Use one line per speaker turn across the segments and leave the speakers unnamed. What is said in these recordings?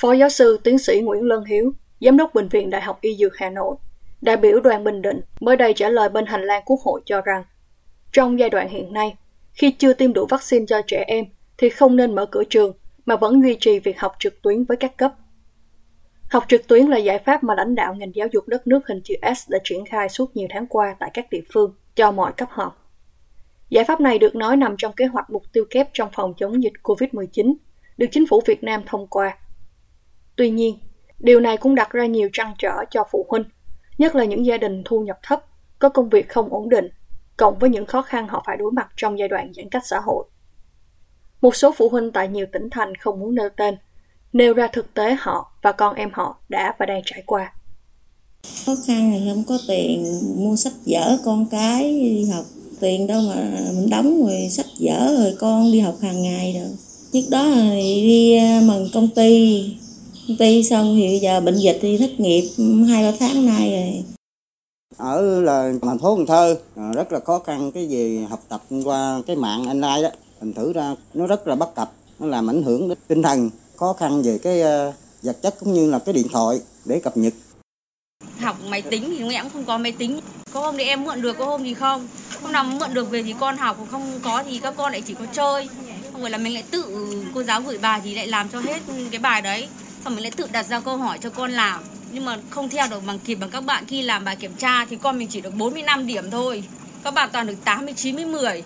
Phó giáo sư tiến sĩ Nguyễn Lân Hiếu, Giám đốc Bệnh viện Đại học Y Dược Hà Nội, đại biểu đoàn Bình Định mới đây trả lời bên hành lang Quốc hội cho rằng, trong giai đoạn hiện nay, khi chưa tiêm đủ vaccine cho trẻ em thì không nên mở cửa trường mà vẫn duy trì việc học trực tuyến với các cấp. Học trực tuyến là giải pháp mà lãnh đạo ngành giáo dục đất nước hình chữ S đã triển khai suốt nhiều tháng qua tại các địa phương cho mọi cấp học. Giải pháp này được nói nằm trong kế hoạch mục tiêu kép trong phòng chống dịch COVID-19, được chính phủ Việt Nam thông qua. Tuy nhiên, điều này cũng đặt ra nhiều trăn trở cho phụ huynh, nhất là những gia đình thu nhập thấp, có công việc không ổn định, cộng với những khó khăn họ phải đối mặt trong giai đoạn giãn cách xã hội. Một số phụ huynh tại nhiều tỉnh thành không muốn nêu tên, nêu ra thực tế họ và con em họ đã và đang trải qua.
Khó khăn thì không có tiền mua sách vở con cái đi học, tiền đâu mà mình đóng rồi sách vở rồi con đi học hàng ngày rồi. Trước đó thì đi ờ, mừng công ty, công ty xong thì giờ bệnh dịch thì thất nghiệp hai ba tháng nay rồi.
Ở là thành phố Cần Thơ à, rất là khó khăn cái gì học tập qua cái mạng online đó. Thành thử ra nó rất là bất cập nó làm ảnh hưởng đến tinh thần khó khăn về cái uh, vật chất cũng như là cái điện thoại để cập nhật.
Học máy tính thì em cũng không có máy tính. Có hôm thì em mượn được có hôm thì không. Hôm nào mượn được về thì con học còn không có thì các con lại chỉ có chơi. Không phải là mình lại tự cô giáo gửi bài thì lại làm cho hết cái bài đấy xong mình lại tự đặt ra câu hỏi cho con làm nhưng mà không theo được bằng kịp bằng các bạn khi làm bài kiểm tra thì con mình chỉ được 45 điểm thôi. Các bạn toàn được 80, 90, 10.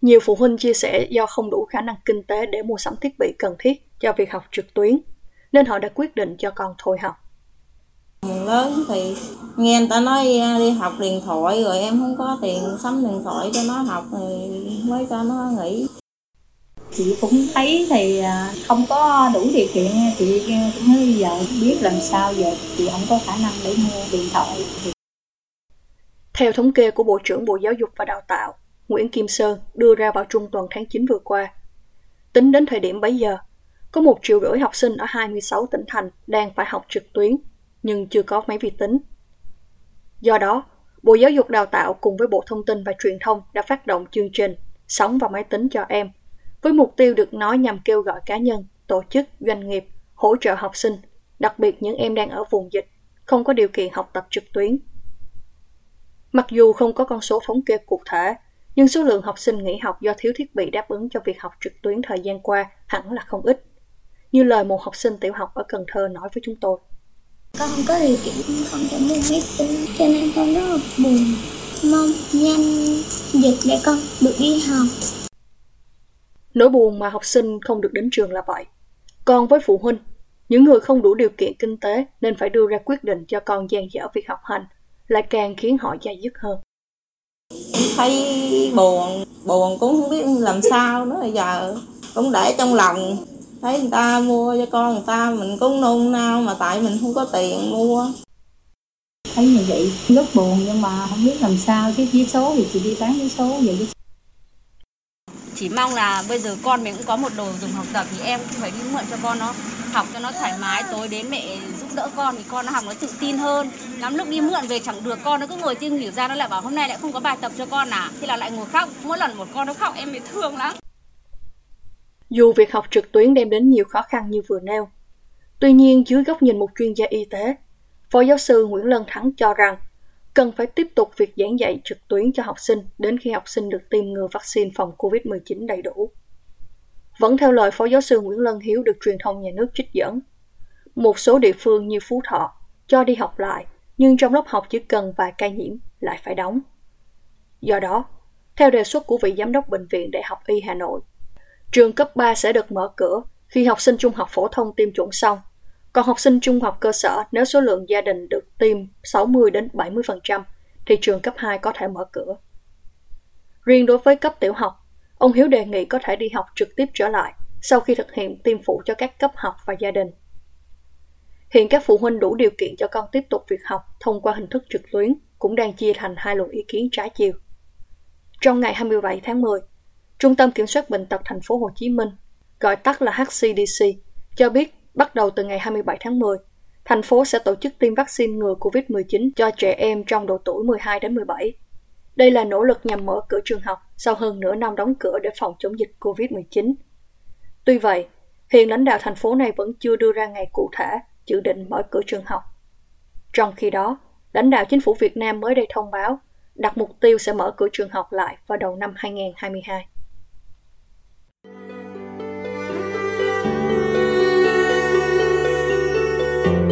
Nhiều phụ huynh chia sẻ do không đủ khả năng kinh tế để mua sắm thiết bị cần thiết cho việc học trực tuyến, nên họ đã quyết định cho con thôi học.
Lớn thì nghe người ta nói đi học điện thoại rồi em không có tiền sắm điện thoại cho nó học thì mới cho nó nghỉ
chị cũng thấy thì à, không có đủ điều kiện chị cũng bây giờ biết làm sao giờ chị không có khả năng để mua điện thoại
theo thống kê của Bộ trưởng Bộ Giáo dục và Đào tạo Nguyễn Kim Sơn đưa ra vào trung tuần tháng 9 vừa qua. Tính đến thời điểm bấy giờ, có một triệu rưỡi học sinh ở 26 tỉnh thành đang phải học trực tuyến, nhưng chưa có máy vi tính. Do đó, Bộ Giáo dục Đào tạo cùng với Bộ Thông tin và Truyền thông đã phát động chương trình Sống và máy tính cho em – với mục tiêu được nói nhằm kêu gọi cá nhân, tổ chức, doanh nghiệp hỗ trợ học sinh, đặc biệt những em đang ở vùng dịch, không có điều kiện học tập trực tuyến. Mặc dù không có con số thống kê cụ thể, nhưng số lượng học sinh nghỉ học do thiếu thiết bị đáp ứng cho việc học trực tuyến thời gian qua hẳn là không ít. Như lời một học sinh tiểu học ở Cần Thơ nói với chúng tôi.
Con không có điều kiện không thể mua máy tính, cho nên con rất là buồn. Mong nhanh dịch để con được đi học.
Nỗi buồn mà học sinh không được đến trường là vậy. Còn với phụ huynh, những người không đủ điều kiện kinh tế nên phải đưa ra quyết định cho con gian dở việc học hành, lại càng khiến họ dây dứt hơn.
Thấy buồn, buồn cũng không biết làm sao nữa bây giờ, cũng để trong lòng. Thấy người ta mua cho con người ta, mình cũng nôn nao mà tại mình không có tiền mua.
Thấy như vậy rất buồn nhưng mà không biết làm sao, cái vé số thì chị đi bán vé số vậy
chỉ mong là bây giờ con mình cũng có một đồ dùng học tập thì em cũng phải đi mượn cho con nó, học cho nó thoải mái, tối đến mẹ giúp đỡ con thì con nó học nó tự tin hơn. Lắm lúc đi mượn về chẳng được, con nó cứ ngồi trên nghỉ ra nó lại bảo hôm nay lại không có bài tập cho con à thì là lại ngồi khóc. Mỗi lần một con nó khóc em bị thương lắm.
Dù việc học trực tuyến đem đến nhiều khó khăn như vừa nêu, tuy nhiên dưới góc nhìn một chuyên gia y tế, phó giáo sư nguyễn lân thắng cho rằng cần phải tiếp tục việc giảng dạy trực tuyến cho học sinh đến khi học sinh được tiêm ngừa vaccine phòng COVID-19 đầy đủ. Vẫn theo lời Phó Giáo sư Nguyễn Lân Hiếu được truyền thông nhà nước trích dẫn, một số địa phương như Phú Thọ cho đi học lại, nhưng trong lớp học chỉ cần vài ca nhiễm lại phải đóng. Do đó, theo đề xuất của vị giám đốc Bệnh viện Đại học Y Hà Nội, trường cấp 3 sẽ được mở cửa khi học sinh trung học phổ thông tiêm chủng xong còn học sinh trung học cơ sở nếu số lượng gia đình được tiêm 60 đến 70% thì trường cấp 2 có thể mở cửa. Riêng đối với cấp tiểu học, ông Hiếu đề nghị có thể đi học trực tiếp trở lại sau khi thực hiện tiêm phụ cho các cấp học và gia đình. Hiện các phụ huynh đủ điều kiện cho con tiếp tục việc học thông qua hình thức trực tuyến cũng đang chia thành hai luồng ý kiến trái chiều. Trong ngày 27 tháng 10, Trung tâm Kiểm soát Bệnh tật thành phố Hồ Chí Minh, gọi tắt là HCDC, cho biết Bắt đầu từ ngày 27 tháng 10, thành phố sẽ tổ chức tiêm vaccine ngừa COVID-19 cho trẻ em trong độ tuổi 12 đến 17. Đây là nỗ lực nhằm mở cửa trường học sau hơn nửa năm đóng cửa để phòng chống dịch COVID-19. Tuy vậy, Hiện lãnh đạo thành phố này vẫn chưa đưa ra ngày cụ thể dự định mở cửa trường học. Trong khi đó, lãnh đạo chính phủ Việt Nam mới đây thông báo đặt mục tiêu sẽ mở cửa trường học lại vào đầu năm 2022. Bye.